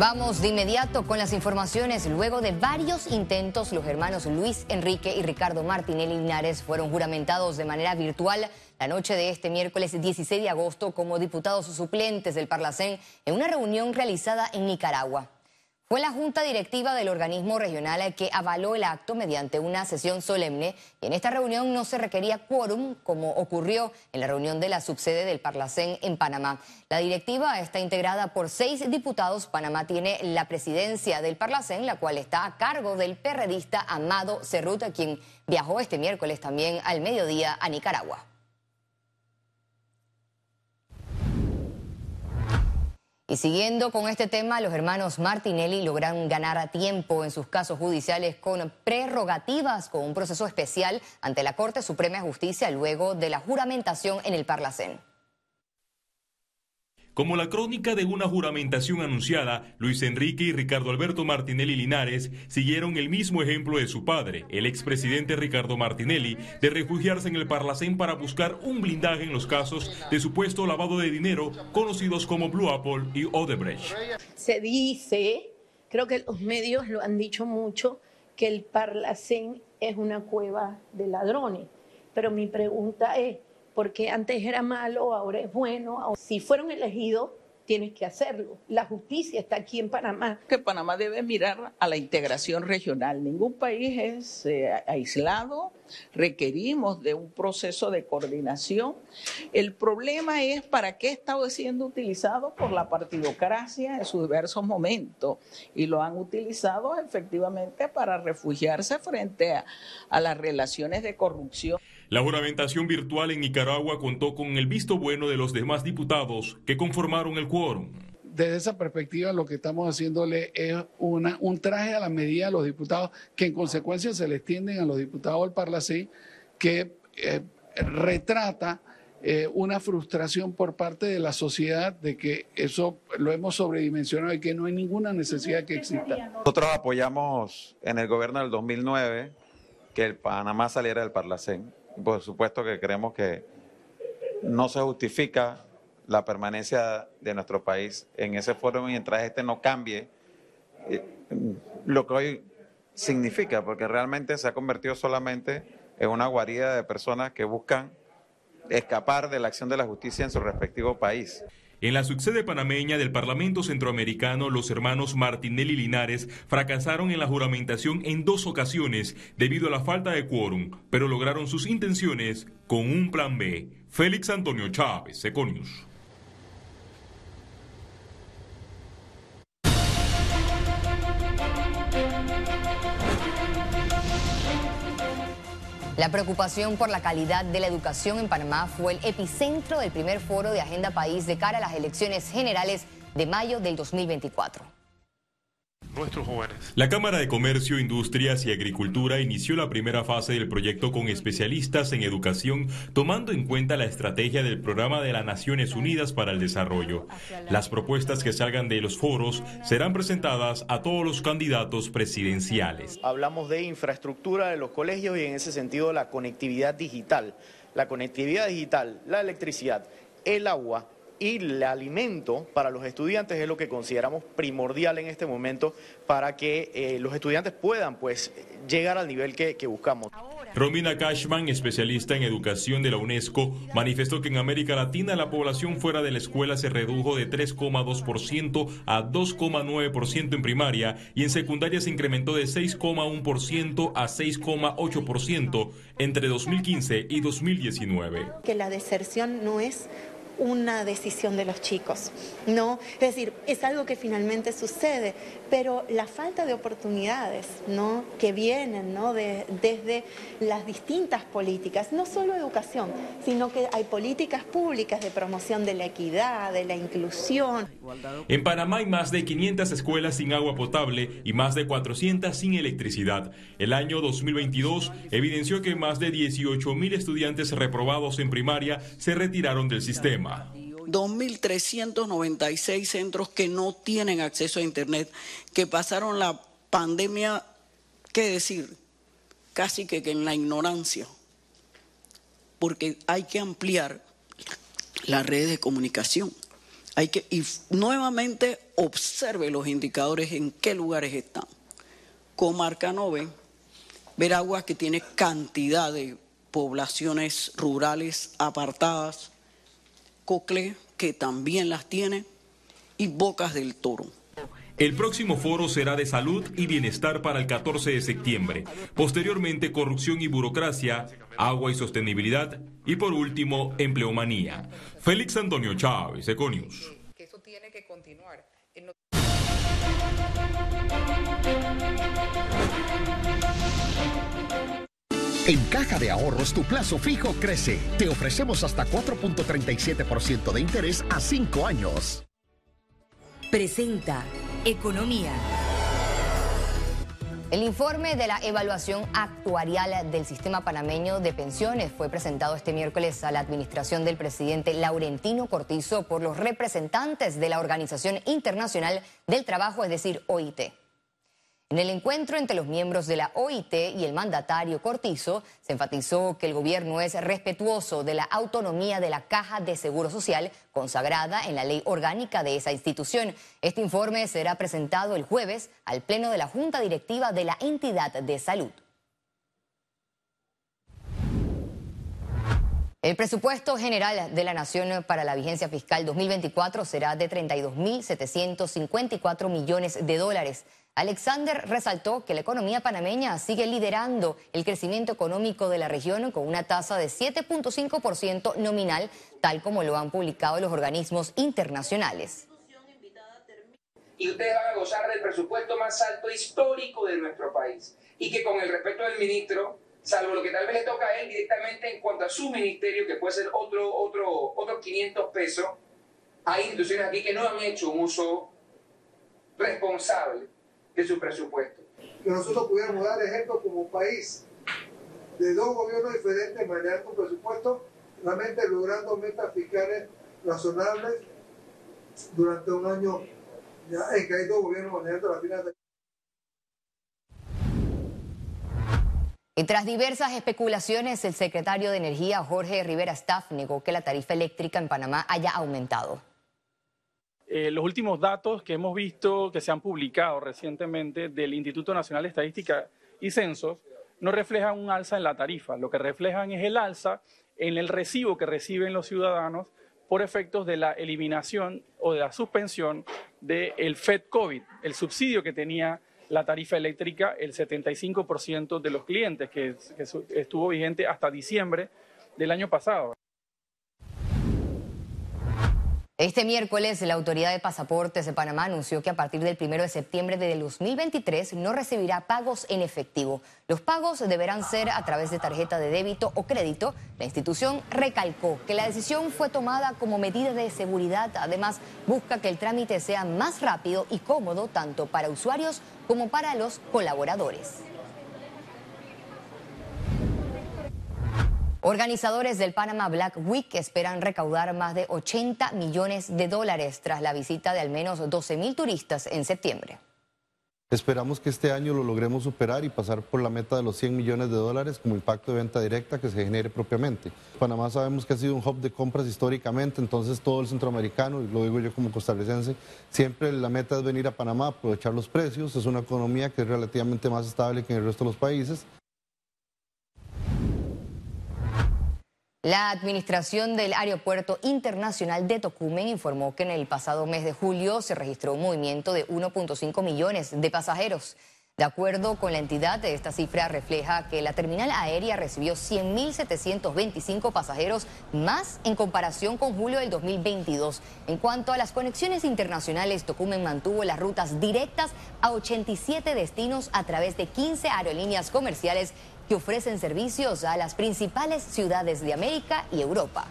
Vamos de inmediato con las informaciones. Luego de varios intentos, los hermanos Luis Enrique y Ricardo Martinelli Linares fueron juramentados de manera virtual la noche de este miércoles 16 de agosto como diputados suplentes del Parlacén en una reunión realizada en Nicaragua. Fue la Junta Directiva del organismo regional que avaló el acto mediante una sesión solemne y en esta reunión no se requería quórum como ocurrió en la reunión de la subsede del Parlacén en Panamá. La directiva está integrada por seis diputados. Panamá tiene la presidencia del Parlacén, la cual está a cargo del perredista Amado Cerruta, quien viajó este miércoles también al mediodía a Nicaragua. Y siguiendo con este tema, los hermanos Martinelli lograron ganar a tiempo en sus casos judiciales con prerrogativas con un proceso especial ante la Corte Suprema de Justicia luego de la juramentación en el Parlacén. Como la crónica de una juramentación anunciada, Luis Enrique y Ricardo Alberto Martinelli Linares siguieron el mismo ejemplo de su padre, el expresidente Ricardo Martinelli, de refugiarse en el Parlacén para buscar un blindaje en los casos de supuesto lavado de dinero conocidos como Blue Apple y Odebrecht. Se dice, creo que los medios lo han dicho mucho, que el Parlacén es una cueva de ladrones. Pero mi pregunta es, porque antes era malo, ahora es bueno. Si fueron elegidos, tienes que hacerlo. La justicia está aquí en Panamá. Que Panamá debe mirar a la integración regional. Ningún país es eh, aislado, requerimos de un proceso de coordinación. El problema es para qué está siendo utilizado por la partidocracia en sus diversos momentos y lo han utilizado efectivamente para refugiarse frente a las relaciones de corrupción. La juramentación virtual en Nicaragua contó con el visto bueno de los demás diputados que conformaron el quórum. Desde esa perspectiva, lo que estamos haciéndole es una, un traje a la medida a los diputados, que en consecuencia se les tienden a los diputados del Parlacén, que eh, retrata eh, una frustración por parte de la sociedad de que eso lo hemos sobredimensionado y que no hay ninguna necesidad que exista. Nosotros apoyamos en el gobierno del 2009 que el Panamá saliera del Parlacén por supuesto que creemos que no se justifica la permanencia de nuestro país en ese foro mientras este no cambie eh, lo que hoy significa, porque realmente se ha convertido solamente en una guarida de personas que buscan escapar de la acción de la justicia en su respectivo país. En la subsede panameña del Parlamento Centroamericano, los hermanos Martinelli Linares fracasaron en la juramentación en dos ocasiones debido a la falta de quórum, pero lograron sus intenciones con un plan B. Félix Antonio Chávez, Econius. La preocupación por la calidad de la educación en Panamá fue el epicentro del primer foro de Agenda País de cara a las elecciones generales de mayo del 2024 nuestros jóvenes. La Cámara de Comercio, Industrias y Agricultura inició la primera fase del proyecto con especialistas en educación, tomando en cuenta la estrategia del Programa de las Naciones Unidas para el Desarrollo. Las propuestas que salgan de los foros serán presentadas a todos los candidatos presidenciales. Hablamos de infraestructura de los colegios y en ese sentido la conectividad digital. La conectividad digital, la electricidad, el agua, y el alimento para los estudiantes es lo que consideramos primordial en este momento para que eh, los estudiantes puedan pues llegar al nivel que, que buscamos. Romina Cashman, especialista en educación de la UNESCO, manifestó que en América Latina la población fuera de la escuela se redujo de 3,2% a 2,9% en primaria y en secundaria se incrementó de 6,1% a 6,8% entre 2015 y 2019. Que la deserción no es una decisión de los chicos, ¿no? Es decir, es algo que finalmente sucede, pero la falta de oportunidades, ¿no? Que vienen, ¿no? desde las distintas políticas, no solo educación, sino que hay políticas públicas de promoción de la equidad, de la inclusión. En Panamá hay más de 500 escuelas sin agua potable y más de 400 sin electricidad. El año 2022 evidenció que más de 18 mil estudiantes reprobados en primaria se retiraron del sistema. 2.396 centros que no tienen acceso a Internet, que pasaron la pandemia, ¿qué decir? Casi que, en la ignorancia, porque hay que ampliar la red de comunicación. Hay que, y nuevamente observe los indicadores en qué lugares están. Comarca 9, Veragua que tiene cantidad de poblaciones rurales apartadas, Cocle que también las tiene y Bocas del Toro. El próximo foro será de salud y bienestar para el 14 de septiembre. Posteriormente, corrupción y burocracia, agua y sostenibilidad y por último, empleomanía. Félix Antonio Chávez, Econius. eso tiene que continuar. En Caja de Ahorros tu plazo fijo crece. Te ofrecemos hasta 4.37% de interés a 5 años. Presenta Economía. El informe de la evaluación actuarial del sistema panameño de pensiones fue presentado este miércoles a la administración del presidente Laurentino Cortizo por los representantes de la Organización Internacional del Trabajo, es decir, OIT. En el encuentro entre los miembros de la OIT y el mandatario Cortizo, se enfatizó que el gobierno es respetuoso de la autonomía de la Caja de Seguro Social consagrada en la ley orgánica de esa institución. Este informe será presentado el jueves al Pleno de la Junta Directiva de la entidad de salud. El presupuesto general de la Nación para la vigencia fiscal 2024 será de 32.754 millones de dólares. Alexander resaltó que la economía panameña sigue liderando el crecimiento económico de la región con una tasa de 7.5% nominal, tal como lo han publicado los organismos internacionales. Y ustedes van a gozar del presupuesto más alto histórico de nuestro país. Y que con el respeto del ministro, salvo lo que tal vez le toca a él directamente en cuanto a su ministerio, que puede ser otro, otro, otros 500 pesos, hay instituciones aquí que no han hecho un uso responsable de su presupuesto. Que nosotros pudiéramos dar ejemplo como país de dos gobiernos diferentes manejando un presupuesto, realmente logrando metas fiscales razonables durante un año en que hay dos gobiernos manejando la finanzas. Y tras diversas especulaciones, el secretario de Energía, Jorge Rivera Staff, negó que la tarifa eléctrica en Panamá haya aumentado. Eh, los últimos datos que hemos visto que se han publicado recientemente del Instituto Nacional de Estadística y Censos no reflejan un alza en la tarifa, lo que reflejan es el alza en el recibo que reciben los ciudadanos por efectos de la eliminación o de la suspensión del FED COVID, el subsidio que tenía la tarifa eléctrica el 75% de los clientes, que estuvo vigente hasta diciembre del año pasado. Este miércoles, la Autoridad de Pasaportes de Panamá anunció que a partir del 1 de septiembre de 2023 no recibirá pagos en efectivo. Los pagos deberán ser a través de tarjeta de débito o crédito. La institución recalcó que la decisión fue tomada como medida de seguridad. Además, busca que el trámite sea más rápido y cómodo tanto para usuarios como para los colaboradores. Organizadores del Panama Black Week esperan recaudar más de 80 millones de dólares tras la visita de al menos 12 mil turistas en septiembre. Esperamos que este año lo logremos superar y pasar por la meta de los 100 millones de dólares como impacto de venta directa que se genere propiamente. Panamá sabemos que ha sido un hub de compras históricamente, entonces todo el centroamericano, y lo digo yo como costarricense, siempre la meta es venir a Panamá, aprovechar los precios, es una economía que es relativamente más estable que en el resto de los países. La administración del Aeropuerto Internacional de Tocumen informó que en el pasado mes de julio se registró un movimiento de 1.5 millones de pasajeros. De acuerdo con la entidad, esta cifra refleja que la terminal aérea recibió 100.725 pasajeros más en comparación con julio del 2022. En cuanto a las conexiones internacionales, Tocumen mantuvo las rutas directas a 87 destinos a través de 15 aerolíneas comerciales que ofrecen servicios a las principales ciudades de América y Europa.